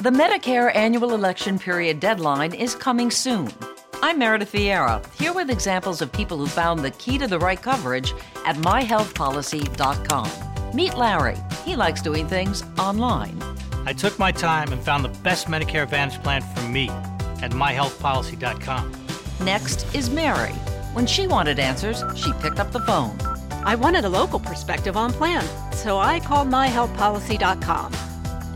The Medicare annual election period deadline is coming soon. I'm Meredith Vieira, here with examples of people who found the key to the right coverage at myhealthpolicy.com. Meet Larry. He likes doing things online. I took my time and found the best Medicare Advantage plan for me at myhealthpolicy.com. Next is Mary. When she wanted answers, she picked up the phone. I wanted a local perspective on plan, so I called myhealthpolicy.com.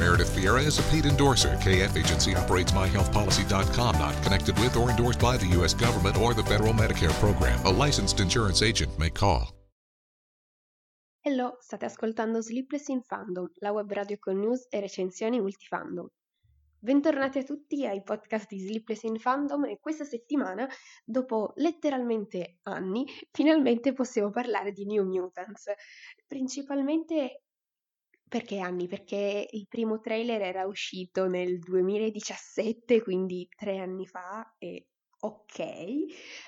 Meredith Vieira is a paid endorser. KF Agency operates myhealthpolicy.com, not connected with or endorsed by the U.S. government or the federal Medicare program. A licensed insurance agent may call. Hello, state ascoltando Sleepless in Fandom, la web radio con news e recensioni multifandom. Bentornati a tutti ai podcast di Sleepless in Fandom e questa settimana, dopo letteralmente anni, finalmente possiamo parlare di New Mutants. Principalmente perché anni? Perché il primo trailer era uscito nel 2017, quindi tre anni fa, e ok,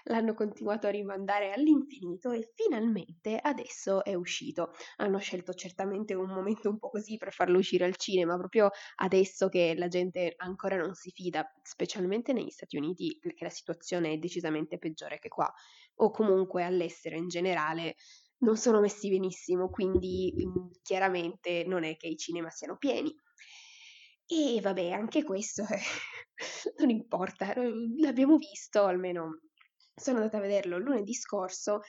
l'hanno continuato a rimandare all'infinito e finalmente adesso è uscito. Hanno scelto certamente un momento un po' così per farlo uscire al cinema, proprio adesso che la gente ancora non si fida, specialmente negli Stati Uniti, perché la situazione è decisamente peggiore che qua, o comunque all'estero in generale non sono messi benissimo, quindi mhmm, chiaramente non è che i cinema siano pieni. E vabbè, anche questo eh, non importa, l'abbiamo visto, almeno sono andata a vederlo lunedì scorso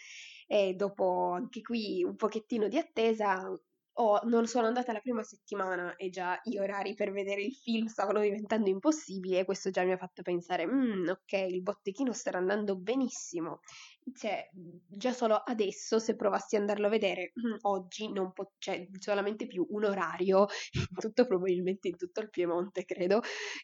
e dopo anche qui un pochettino di attesa Oh, non sono andata la prima settimana e già gli orari per vedere il film stavano diventando impossibili e questo già mi ha fatto pensare, mm, ok, il botteghino starà andando benissimo. Cioè, già solo adesso, se provassi ad andarlo a vedere mm, oggi, non po- cioè, solamente più un orario, tutto probabilmente in tutto il Piemonte, credo,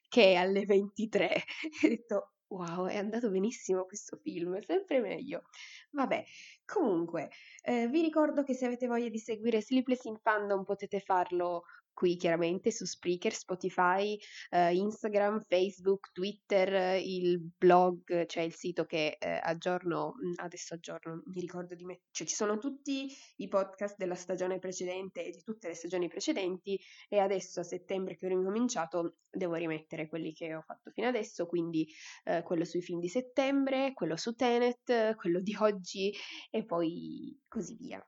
che è alle 23. E ho detto, wow, è andato benissimo questo film, sempre meglio. Vabbè, comunque, eh, vi ricordo che se avete voglia di seguire Sleepless in Fandom potete farlo qui chiaramente su Spreaker, Spotify, eh, Instagram, Facebook, Twitter, il blog, cioè il sito che eh, aggiorno, mm, adesso aggiorno, mi ricordo di me, cioè ci sono tutti i podcast della stagione precedente e di tutte le stagioni precedenti e adesso a settembre che ho ricominciato devo rimettere quelli che ho fatto fino adesso, quindi eh, quello sui film di settembre, quello su Tenet, quello di oggi e poi così via.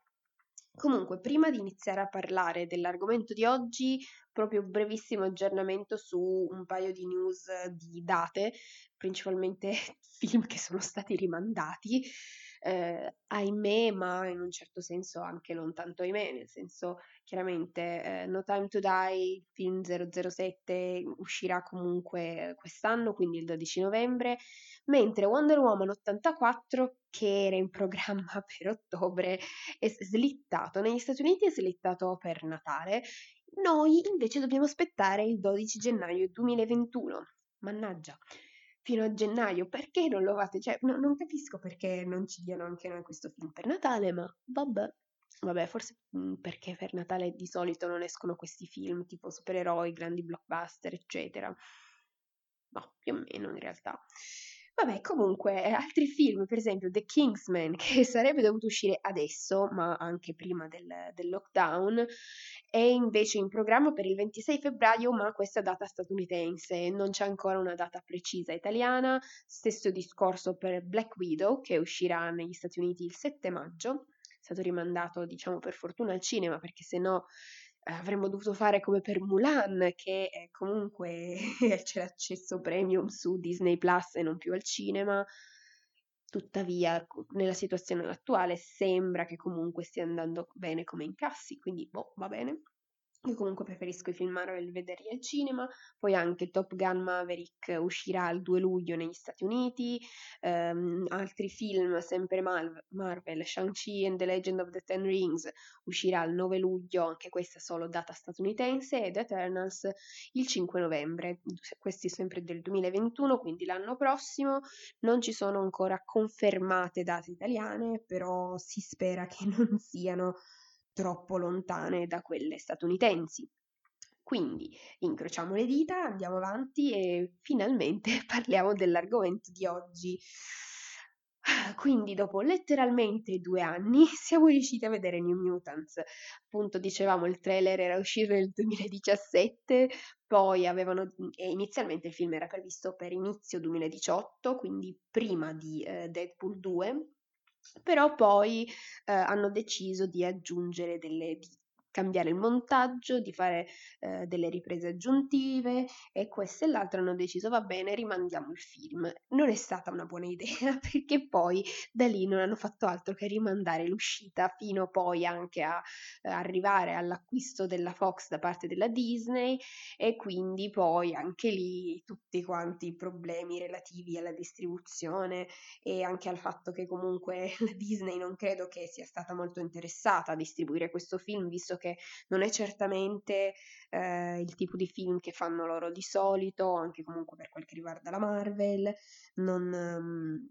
Comunque, prima di iniziare a parlare dell'argomento di oggi, proprio un brevissimo aggiornamento su un paio di news di date, principalmente film che sono stati rimandati. Eh, ahimè, ma in un certo senso anche non tanto ahimè, nel senso chiaramente eh, No Time to Die, film 007 uscirà comunque quest'anno, quindi il 12 novembre, mentre Wonder Woman 84, che era in programma per ottobre, è slittato. Negli Stati Uniti è slittato per Natale, noi invece dobbiamo aspettare il 12 gennaio 2021. Mannaggia, fino a gennaio, perché non lo fate? Cioè, no, non capisco perché non ci diano anche noi questo film per Natale, ma vabbè. Vabbè, forse mh, perché per Natale di solito non escono questi film tipo supereroi, grandi blockbuster, eccetera. No, più o meno in realtà. Vabbè, comunque, eh, altri film, per esempio The Kingsman, che sarebbe dovuto uscire adesso, ma anche prima del, del lockdown, è invece in programma per il 26 febbraio, ma questa data statunitense, non c'è ancora una data precisa italiana. Stesso discorso per Black Widow, che uscirà negli Stati Uniti il 7 maggio. È stato rimandato, diciamo, per fortuna al cinema, perché se no avremmo dovuto fare come per Mulan, che comunque c'è l'accesso premium su Disney Plus e non più al cinema. Tuttavia, nella situazione attuale sembra che comunque stia andando bene come incassi, quindi boh, va bene. Io comunque preferisco i film Marvel vederli al cinema, poi anche Top Gun Maverick uscirà il 2 luglio negli Stati Uniti, ehm, altri film sempre Mal- Marvel, Shang-Chi and the Legend of the Ten Rings uscirà il 9 luglio, anche questa solo data statunitense, ed Eternals il 5 novembre, questi sempre del 2021, quindi l'anno prossimo, non ci sono ancora confermate date italiane, però si spera che non siano troppo lontane da quelle statunitensi. Quindi incrociamo le dita, andiamo avanti e finalmente parliamo dell'argomento di oggi. Quindi dopo letteralmente due anni siamo riusciti a vedere New Mutants. Appunto dicevamo il trailer era uscito nel 2017, poi avevano inizialmente il film era previsto per inizio 2018, quindi prima di eh, Deadpool 2 però poi eh, hanno deciso di aggiungere delle, di cambiare il montaggio, di fare eh, delle riprese aggiuntive e questo e l'altro hanno deciso va bene, rimandiamo il film. Non è stata una buona idea perché poi da lì non hanno fatto altro che rimandare l'uscita fino poi anche a eh, arrivare all'acquisto della Fox da parte della Disney e quindi poi anche lì tutti quanti i problemi relativi alla distribuzione e anche al fatto che comunque la Disney non credo che sia stata molto interessata a distribuire questo film visto che non è certamente eh, il tipo di film che fanno loro di solito, anche comunque per quel che riguarda la Marvel. Non, um,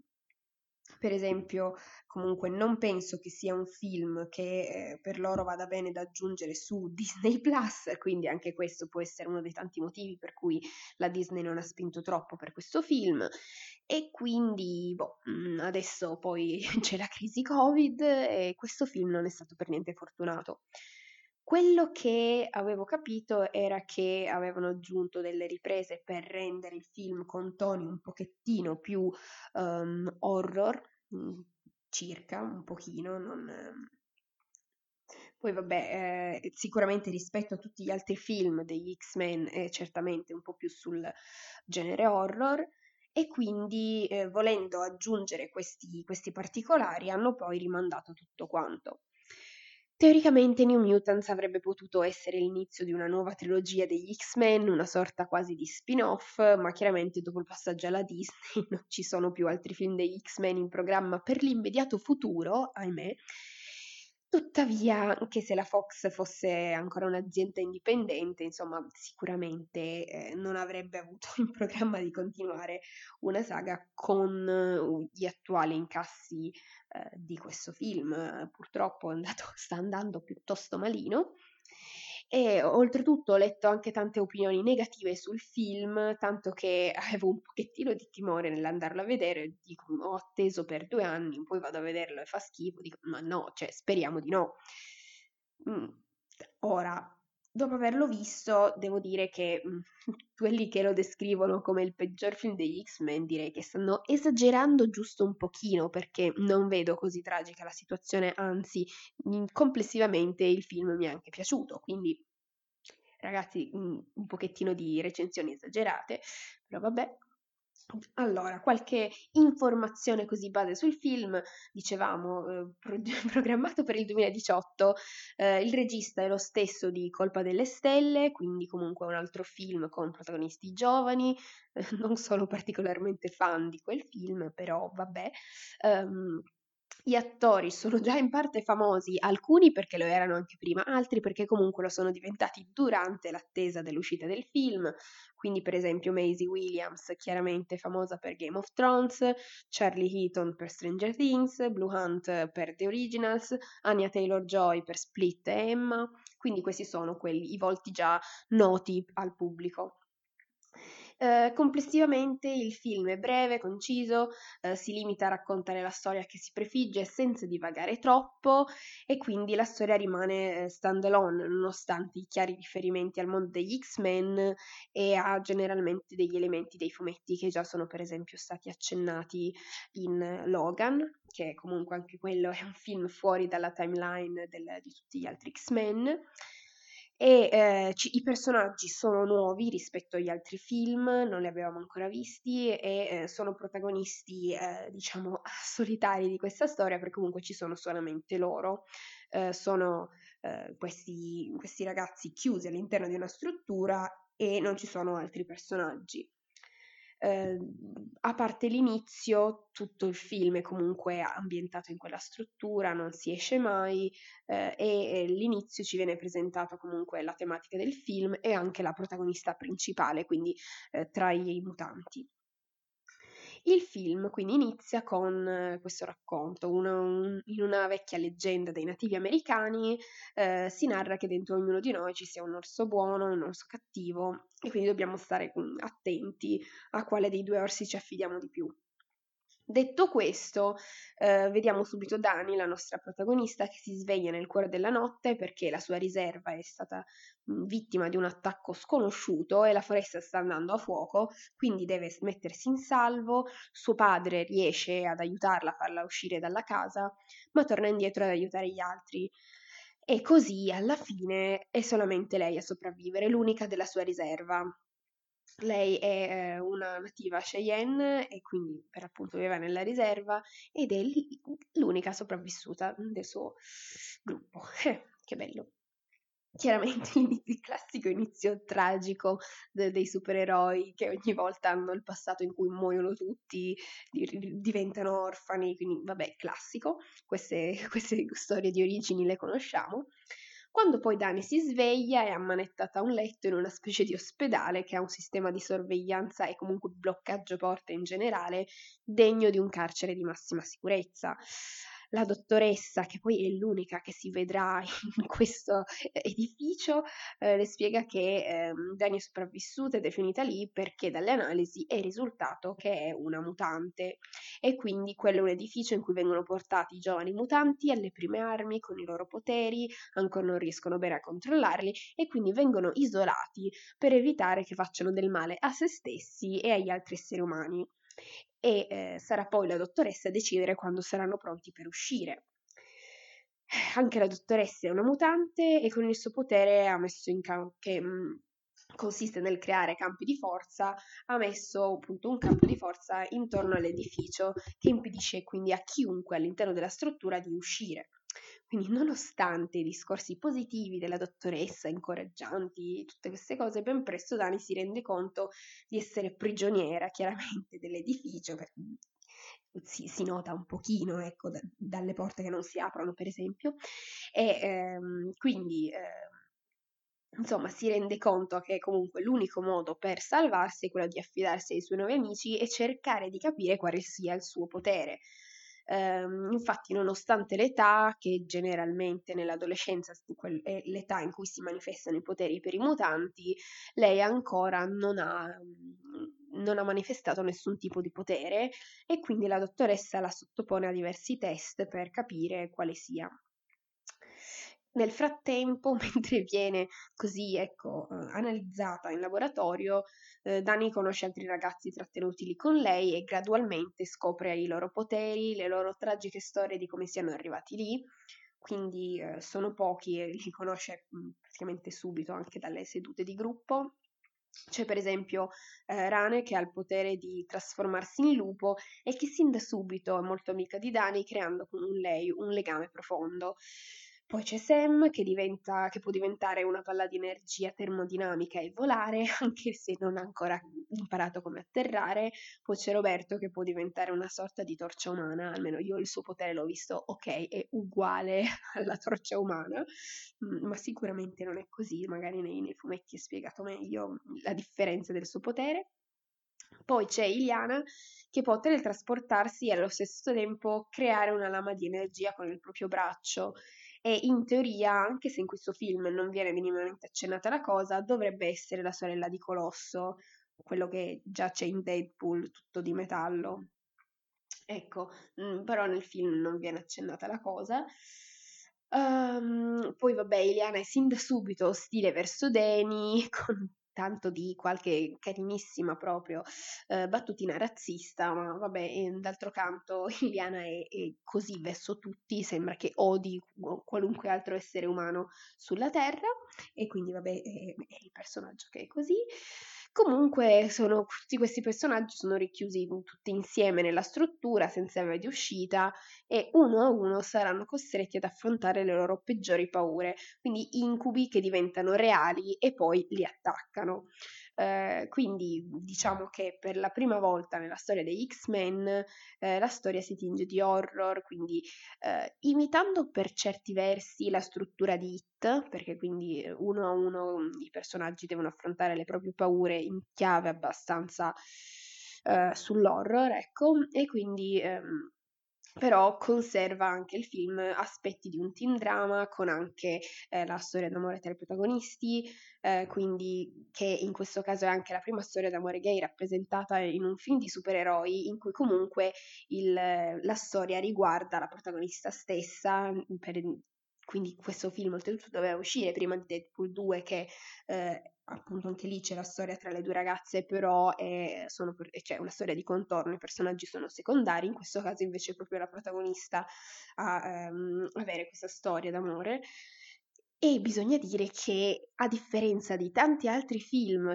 per esempio, comunque non penso che sia un film che eh, per loro vada bene da aggiungere su Disney Plus, quindi anche questo può essere uno dei tanti motivi per cui la Disney non ha spinto troppo per questo film. E quindi, boh, mm, adesso poi c'è la crisi Covid e questo film non è stato per niente fortunato. Quello che avevo capito era che avevano aggiunto delle riprese per rendere il film con toni un pochettino più um, horror, mm, circa un pochino, non... Poi vabbè, eh, sicuramente rispetto a tutti gli altri film degli X-Men è certamente un po' più sul genere horror e quindi eh, volendo aggiungere questi, questi particolari hanno poi rimandato tutto quanto. Teoricamente New Mutants avrebbe potuto essere l'inizio di una nuova trilogia degli X-Men, una sorta quasi di spin-off, ma chiaramente dopo il passaggio alla Disney non ci sono più altri film degli X-Men in programma per l'immediato futuro, ahimè. Tuttavia, anche se la Fox fosse ancora un'azienda indipendente, insomma, sicuramente eh, non avrebbe avuto in programma di continuare una saga con uh, gli attuali incassi eh, di questo film. Purtroppo andato, sta andando piuttosto malino. E oltretutto ho letto anche tante opinioni negative sul film, tanto che avevo un pochettino di timore nell'andarlo a vedere. Dico, ho atteso per due anni, poi vado a vederlo e fa schifo. Dico, ma no, cioè, speriamo di no. Mm. Ora, Dopo averlo visto, devo dire che mh, quelli che lo descrivono come il peggior film degli X-Men direi che stanno esagerando giusto un pochino perché non vedo così tragica la situazione, anzi, mh, complessivamente il film mi è anche piaciuto, quindi ragazzi, mh, un pochettino di recensioni esagerate, però vabbè, allora, qualche informazione così base sul film, dicevamo, eh, pro- programmato per il 2018, eh, il regista è lo stesso di Colpa delle Stelle, quindi comunque un altro film con protagonisti giovani, eh, non sono particolarmente fan di quel film, però vabbè. Um, gli attori sono già in parte famosi, alcuni perché lo erano anche prima, altri perché comunque lo sono diventati durante l'attesa dell'uscita del film. Quindi, per esempio, Maisie Williams, chiaramente famosa per Game of Thrones, Charlie Heaton per Stranger Things, Blue Hunt per The Originals, Anya Taylor Joy per Split e Emma. Quindi, questi sono quelli, i volti già noti al pubblico. Eh, complessivamente il film è breve, conciso, eh, si limita a raccontare la storia che si prefigge senza divagare troppo e quindi la storia rimane eh, stand-alone nonostante i chiari riferimenti al mondo degli X-Men e ha generalmente degli elementi dei fumetti che già sono per esempio stati accennati in Logan, che comunque anche quello è un film fuori dalla timeline del, di tutti gli altri X-Men e eh, ci, i personaggi sono nuovi rispetto agli altri film, non li avevamo ancora visti e eh, sono protagonisti, eh, diciamo, solitari di questa storia perché comunque ci sono solamente loro. Eh, sono eh, questi, questi ragazzi chiusi all'interno di una struttura e non ci sono altri personaggi. Eh, a parte l'inizio, tutto il film è comunque ambientato in quella struttura, non si esce mai eh, e l'inizio ci viene presentato comunque la tematica del film e anche la protagonista principale, quindi eh, tra i mutanti. Il film quindi inizia con eh, questo racconto. Una, un, in una vecchia leggenda dei nativi americani eh, si narra che dentro ognuno di noi ci sia un orso buono e un orso cattivo e quindi dobbiamo stare mm, attenti a quale dei due orsi ci affidiamo di più. Detto questo, eh, vediamo subito Dani, la nostra protagonista, che si sveglia nel cuore della notte perché la sua riserva è stata mh, vittima di un attacco sconosciuto e la foresta sta andando a fuoco, quindi deve mettersi in salvo. Suo padre riesce ad aiutarla a farla uscire dalla casa, ma torna indietro ad aiutare gli altri. E così alla fine è solamente lei a sopravvivere, l'unica della sua riserva. Lei è eh, una nativa Cheyenne e quindi per appunto viveva nella riserva ed è l'unica sopravvissuta del suo gruppo. Eh, che bello. Chiaramente il classico inizio tragico de- dei supereroi che ogni volta hanno il passato in cui muoiono tutti, di- diventano orfani, quindi vabbè, classico, queste, queste storie di origini le conosciamo. Quando poi Dani si sveglia è ammanettata a un letto in una specie di ospedale che ha un sistema di sorveglianza e comunque bloccaggio porte in generale degno di un carcere di massima sicurezza la dottoressa, che poi è l'unica che si vedrà in questo edificio, eh, le spiega che eh, Dani è sopravvissuta ed è finita lì perché dalle analisi è risultato che è una mutante. E quindi quello è un edificio in cui vengono portati i giovani mutanti alle prime armi con i loro poteri, ancora non riescono bene a controllarli e quindi vengono isolati per evitare che facciano del male a se stessi e agli altri esseri umani e eh, sarà poi la dottoressa a decidere quando saranno pronti per uscire. Anche la dottoressa è una mutante e con il suo potere ha messo in campo che mh, mm, consiste nel creare campi di forza, ha messo appunto un campo di forza intorno all'edificio che impedisce quindi a chiunque all'interno della struttura di uscire. Quindi, nonostante i discorsi positivi della dottoressa, incoraggianti, tutte queste cose, ben presto Dani si rende conto di essere prigioniera, chiaramente, dell'edificio, si, si, nota un pochino, ecco, da, dalle porte che non si aprono, per esempio, e ehm, quindi... Eh, insomma, si rende conto che comunque l'unico modo per salvarsi è quello di affidarsi ai suoi nuovi amici e cercare di capire quale sia il suo potere. Um, infatti, nonostante l'età, che generalmente nell'adolescenza è l'età in cui si manifestano i poteri per i mutanti, lei ancora non ha, mhmm, non ha manifestato nessun tipo di potere e quindi la dottoressa la sottopone a diversi test per capire quale sia. Nel frattempo, mentre viene così, ecco, eh, analizzata in laboratorio, eh, Dani conosce altri ragazzi trattenuti lì con lei e gradualmente scopre i loro poteri, le loro tragiche storie di come siano arrivati lì. Quindi eh, sono pochi e li conosce mh, praticamente subito anche dalle sedute di gruppo. C'è per esempio eh, Rane che ha il potere di trasformarsi in lupo e che sin da subito è molto amica di Dani, creando con lei un legame profondo. Poi c'è Sam che, diventa, che può diventare una palla di energia termodinamica e volare, anche se non ha ancora imparato come atterrare. Poi c'è Roberto che può diventare una sorta di torcia umana, almeno io il suo potere l'ho visto, ok, è uguale alla torcia umana, mm, ma sicuramente non è così, magari nei, nei fumetti è spiegato meglio la differenza del suo potere. Poi c'è Iliana che può teletrasportarsi e allo stesso tempo creare una lama di energia con il proprio braccio e in teoria, anche se in questo film non viene minimamente accennata la cosa, dovrebbe essere la sorella di Colosso, quello che già c'è in Deadpool, tutto di metallo. Ecco, mm, però nel film non viene accennata la cosa. Um, poi vabbè, Iliana è sin da subito ostile verso Dani, con tanto di qualche carinissima proprio eh, battutina razzista, ma vabbè, d'altro canto Iliana è, è, così verso tutti, sembra che odi qualunque altro essere umano sulla Terra e quindi vabbè è, è il personaggio che è così. Comunque sono, tutti questi personaggi sono richiusi tutti insieme nella struttura senza via di uscita e uno a uno saranno costretti ad affrontare le loro peggiori paure, quindi incubi che diventano reali e poi li attaccano. Eh, quindi diciamo che per la prima volta nella storia degli X-Men eh, la storia si tinge di horror, quindi eh, imitando per certi versi la struttura di It, perché quindi uno a uno i personaggi devono affrontare le proprie paure in chiave abbastanza eh, sull'horror, ecco, e quindi ehm, però conserva anche il film aspetti di un teen drama con anche eh, la storia d'amore tra i protagonisti, eh, quindi che in questo caso è anche la prima storia d'amore gay rappresentata in un film di supereroi in cui comunque il, la storia riguarda la protagonista stessa per, quindi questo film oltretutto doveva uscire prima di Deadpool 2 che eh, appunto anche lì c'è la storia tra le due ragazze però è, per, c'è una storia di contorno, i personaggi sono secondari, in questo caso invece è proprio la protagonista a ehm, avere questa storia d'amore. E bisogna dire che a differenza di tanti altri film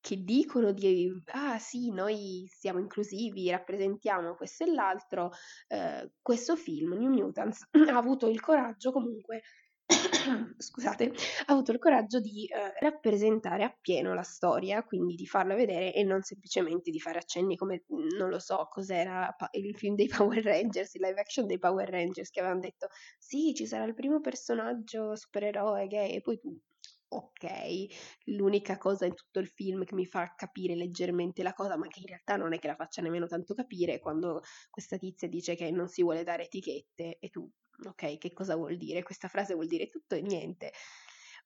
che dicono di ah sì, noi siamo inclusivi, rappresentiamo questo e l'altro, eh, questo film, New Mutants, ha avuto il coraggio comunque scusate, ha avuto il coraggio di eh, rappresentare appieno la storia, quindi di farla vedere e non semplicemente di fare accenni come, non lo so, cos'era il film dei Power Rangers, il live action dei Power Rangers che avevano detto sì, ci sarà il primo personaggio supereroe gay e poi tu ok, l'unica cosa in tutto il film che mi fa capire leggermente la cosa, ma che in realtà non è che la faccia nemmeno tanto capire, è quando questa tizia dice che non si vuole dare etichette e tu, ok, che cosa vuol dire? Questa frase vuol dire tutto e niente.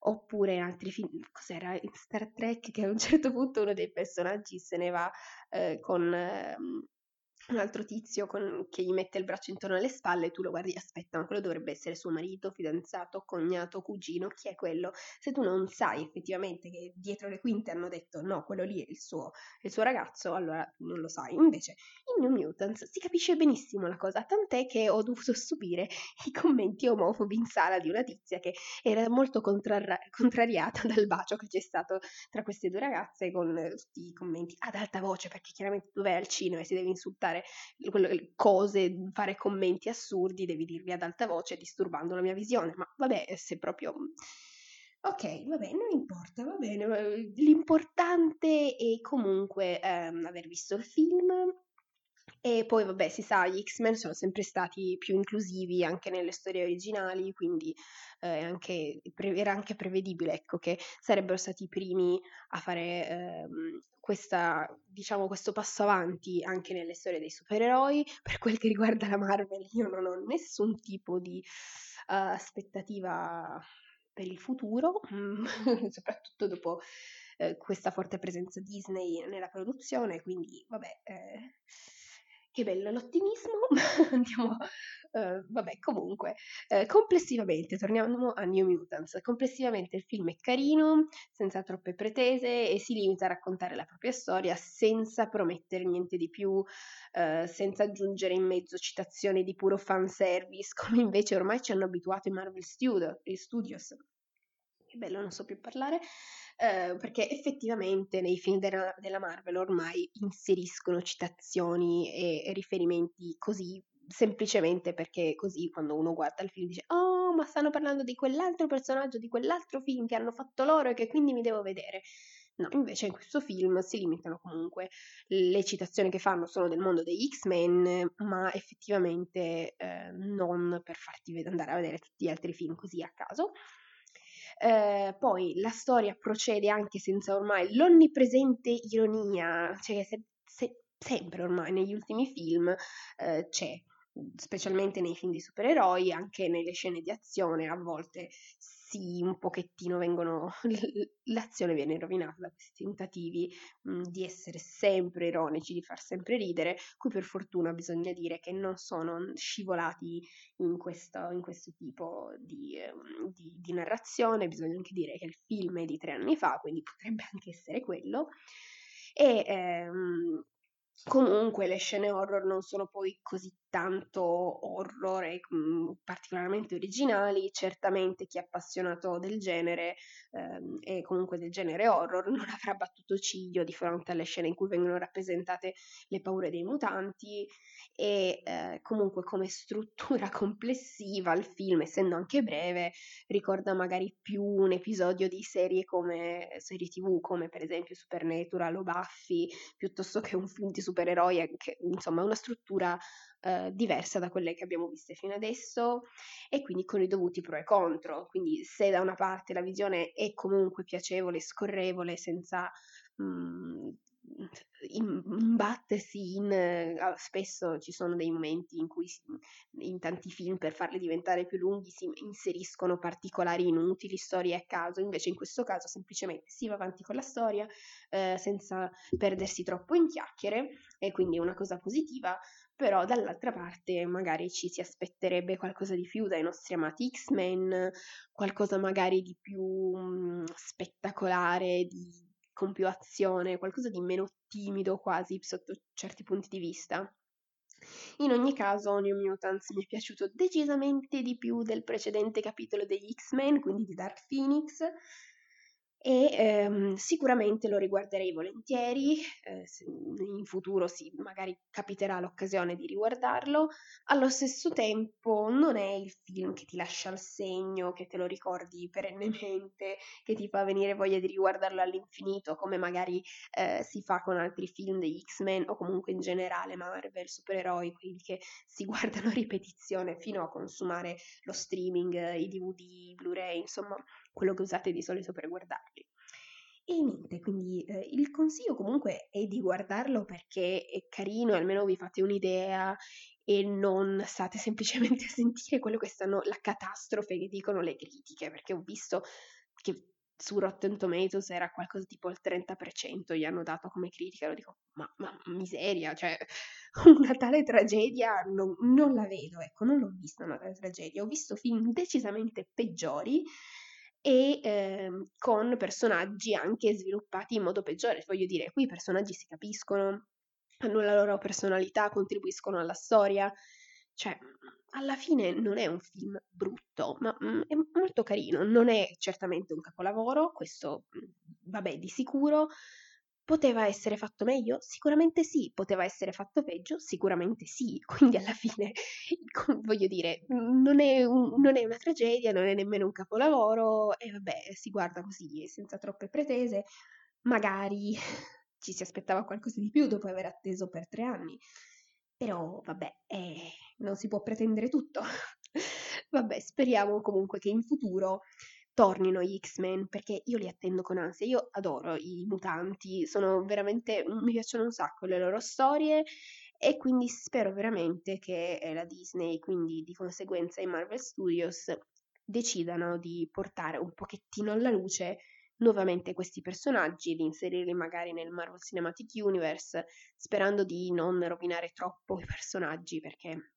Oppure in altri film, cos'era in Star Trek che a un certo punto uno dei personaggi se ne va eh, con... Eh, un altro tizio con, che gli mette il braccio intorno alle spalle e tu lo guardi, aspetta, ma quello dovrebbe essere suo marito, fidanzato, cognato, cugino, chi è quello? Se tu non sai effettivamente che dietro le quinte hanno detto no, quello lì è il suo, il suo ragazzo, allora non lo sai. Invece in New Mutants si capisce benissimo la cosa, tant'è che ho dovuto subire i commenti omofobi in sala di una tizia che era molto contrar- contrariata dal bacio che c'è stato tra queste due ragazze con tutti i commenti ad alta voce perché chiaramente vai al cinema e si deve insultare fare cose, fare commenti assurdi, devi dirvi ad alta voce disturbando la mia visione, ma vabbè, se proprio... Ok, vabbè, non importa, va bene. L'importante è comunque ehm, aver visto il film, e poi, vabbè, si sa, gli X-Men sono sempre stati più inclusivi anche nelle storie originali, quindi eh, anche, era anche prevedibile, ecco, che sarebbero stati i primi a fare ehm, questa, diciamo, questo passo avanti anche nelle storie dei supereroi. Per quel che riguarda la Marvel, io non ho nessun tipo di uh, aspettativa per il futuro, soprattutto dopo eh, questa forte presenza Disney nella produzione, quindi vabbè, eh, che bello l'ottimismo, andiamo Uh, vabbè, comunque, uh, complessivamente, torniamo a New Mutants, complessivamente il film è carino, senza troppe pretese e si limita a raccontare la propria storia senza promettere niente di più, uh, senza aggiungere in mezzo citazioni di puro fanservice, come invece ormai ci hanno abituato i Marvel Studios. Che bello, non so più parlare. Uh, perché effettivamente nei film della, della, Marvel ormai inseriscono citazioni e, e riferimenti così semplicemente perché così quando uno guarda il film dice oh ma stanno parlando di quell'altro personaggio di quell'altro film che hanno fatto loro e che quindi mi devo vedere. No invece in questo film si limitano comunque le citazioni che fanno sono del mondo degli X-Men ma effettivamente eh, non per farti andare a vedere tutti gli altri film così a caso eh, poi la storia procede anche senza ormai l'onnipresente ironia, cioè se, se, sempre ormai negli ultimi film eh, c'è specialmente nei film di supereroi, anche nelle scene di azione a volte sì, un pochettino vengono, l'azione viene rovinata da questi tentativi mh, di essere sempre ironici, di far sempre ridere, cui per fortuna bisogna dire che non sono scivolati in questo, in questo tipo di, eh, di, di narrazione, bisogna anche dire che il film è di tre anni fa, quindi potrebbe anche essere quello. E ehm, Comunque le scene horror non sono poi così tanto horror e mh, particolarmente originali, certamente chi è appassionato del genere ehm, e comunque del genere horror non avrà battuto ciglio di fronte alle scene in cui vengono rappresentate le paure dei mutanti. E eh, comunque come struttura complessiva il film, essendo anche breve, ricorda magari più un episodio di serie come serie tv come per esempio Supernatural o Buffy piuttosto che un film di supereroi, che insomma una struttura eh, diversa da quelle che abbiamo viste fino adesso e quindi con i dovuti pro e contro. Quindi se da una parte la visione è comunque piacevole, scorrevole, senza mh, mm, imbattersi in uh, spesso ci sono dei momenti in cui in tanti film per farli diventare più lunghi si inseriscono particolari inutili storie a caso. Invece in questo caso semplicemente si va avanti con la storia eh, senza perdersi troppo in chiacchiere e quindi è una cosa positiva però dall'altra parte magari ci si aspetterebbe qualcosa di più dai nostri amati X-Men, qualcosa magari di più mh, spettacolare, di, con più azione, qualcosa di meno timido quasi sotto certi punti di vista. In ogni caso, New Mutants mi è piaciuto decisamente di più del precedente capitolo degli X-Men, quindi di Dark Phoenix, e ehm, sicuramente lo riguarderei volentieri, eh, in futuro sì, magari capiterà l'occasione di riguardarlo, allo stesso tempo non è il film che ti lascia il segno, che te lo ricordi perennemente, che ti fa venire voglia di riguardarlo all'infinito, come magari eh, si fa con altri film degli X-Men o comunque in generale Marvel, supereroi, quelli che si guardano a ripetizione fino a consumare lo streaming, i DVD, Blu-ray, insomma quello che usate di solito per guardarli. E niente, quindi eh, il consiglio comunque è di guardarlo perché è carino, almeno vi fate un'idea e non state semplicemente a sentire quello che stanno, la catastrofe che dicono le critiche, perché ho visto che su Rotten Tomatoes era qualcosa tipo il 30% gli hanno dato come critica, lo dico, ma, ma miseria, cioè una tale tragedia non, non la vedo, ecco, non l'ho vista una tale tragedia, ho visto film decisamente peggiori e ehm, con personaggi anche sviluppati in modo peggiore. Voglio dire, qui i personaggi si capiscono, hanno la loro personalità, contribuiscono alla storia. Cioè, alla fine non è un film brutto, ma mm, è molto carino. Non è certamente un capolavoro, questo mm, vabbè, di sicuro, Poteva essere fatto meglio? Sicuramente sì. Poteva essere fatto peggio? Sicuramente sì. Quindi alla fine, voglio dire, non è, un, non è una tragedia, non è nemmeno un capolavoro e vabbè, si guarda così, senza troppe pretese. Magari ci si aspettava qualcosa di più dopo aver atteso per tre anni. Però vabbè, eh, non si può pretendere tutto. vabbè, speriamo comunque che in futuro tornino gli X-Men perché io li attendo con ansia. Io adoro i mutanti, sono veramente mi piacciono un sacco le loro storie e quindi spero veramente che eh, la Disney, quindi di conseguenza i Marvel Studios decidano di portare un pochettino alla luce nuovamente questi personaggi, di inserirli magari nel Marvel Cinematic Universe, sperando di non rovinare troppo i personaggi perché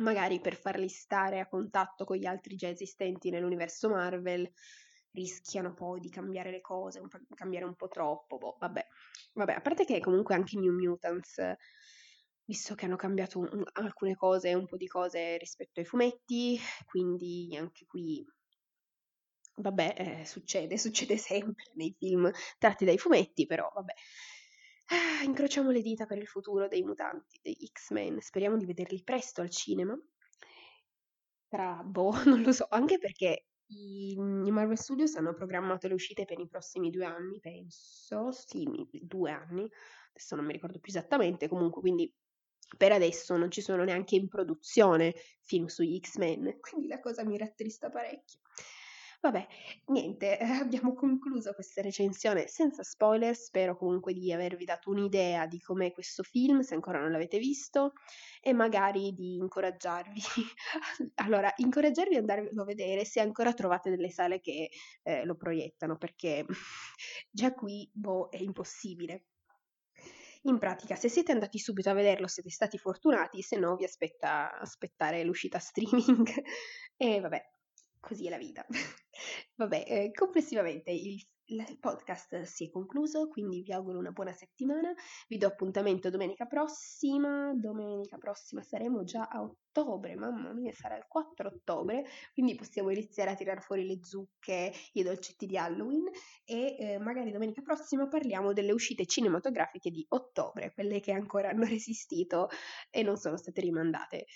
magari per farli stare a contatto con gli altri già esistenti nell'universo Marvel, rischiano poi di cambiare le cose, un cambiare un po' troppo. Boh, vabbè. vabbè, a parte che comunque anche New Mutants, visto che hanno cambiato un, alcune cose, un po' di cose rispetto ai fumetti, quindi anche qui vabbè, eh, succede, succede sempre nei film tratti dai fumetti, però vabbè. Ah, incrociamo le dita per il futuro dei mutanti, dei X-Men. Speriamo di vederli presto al cinema. Tra, boh, non lo so, anche perché i, i Marvel Studios hanno programmato le uscite per i prossimi due anni, penso. Sì, due anni. Adesso non mi ricordo più esattamente, comunque, quindi per adesso non ci sono neanche in produzione film sugli X-Men, quindi la cosa mi rattrista parecchio. Vabbè, niente, abbiamo concluso questa recensione senza spoiler, spero comunque di avervi dato un'idea di com'è questo film, se ancora non l'avete visto, e magari di incoraggiarvi. allora, incoraggiarvi ad andarlo a vedere se ancora trovate delle sale che eh, lo proiettano, perché già qui, boh, è impossibile. In pratica, se siete andati subito a vederlo, siete stati fortunati, se no vi aspetta aspettare l'uscita streaming. e vabbè, così è la vita. Vabbè, eh, complessivamente il, il, podcast si è concluso, quindi vi auguro una buona settimana. Vi do appuntamento domenica prossima. Domenica prossima saremo già a ottobre, mamma mia, sarà il 4 ottobre, quindi possiamo iniziare a tirare fuori le zucche, i dolcetti di Halloween e eh, magari domenica prossima parliamo delle uscite cinematografiche di ottobre, quelle che ancora hanno resistito e non sono state rimandate.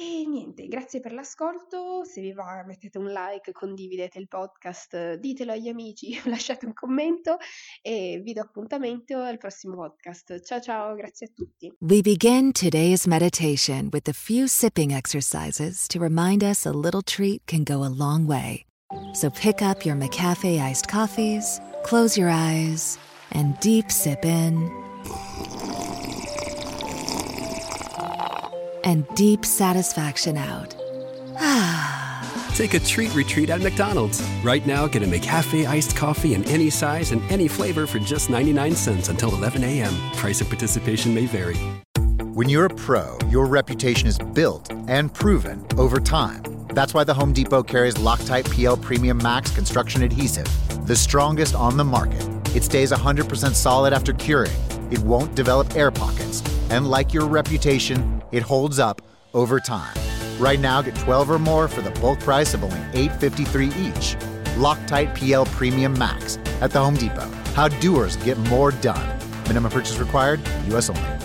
E niente, grazie per l'ascolto, se vi va mettete un like, condividete il podcast, ditelo agli amici, lasciate un commento e vi do appuntamento al prossimo podcast. Ciao ciao, grazie a tutti. We begin today's meditation with a few sipping exercises to remind us a little treat can go a long way. So pick up your McCafe iced coffees, close your eyes, and deep sip in. And deep satisfaction out. Take a treat retreat at McDonald's. Right now, get a McCafe iced coffee in any size and any flavor for just 99 cents until 11 a.m. Price of participation may vary. When you're a pro, your reputation is built and proven over time. That's why the Home Depot carries Loctite PL Premium Max construction adhesive, the strongest on the market. It stays 100% solid after curing. It won't develop air pockets. And like your reputation, it holds up over time. Right now, get 12 or more for the bulk price of only $8.53 each. Loctite PL Premium Max at the Home Depot. How doers get more done. Minimum purchase required, U.S. only.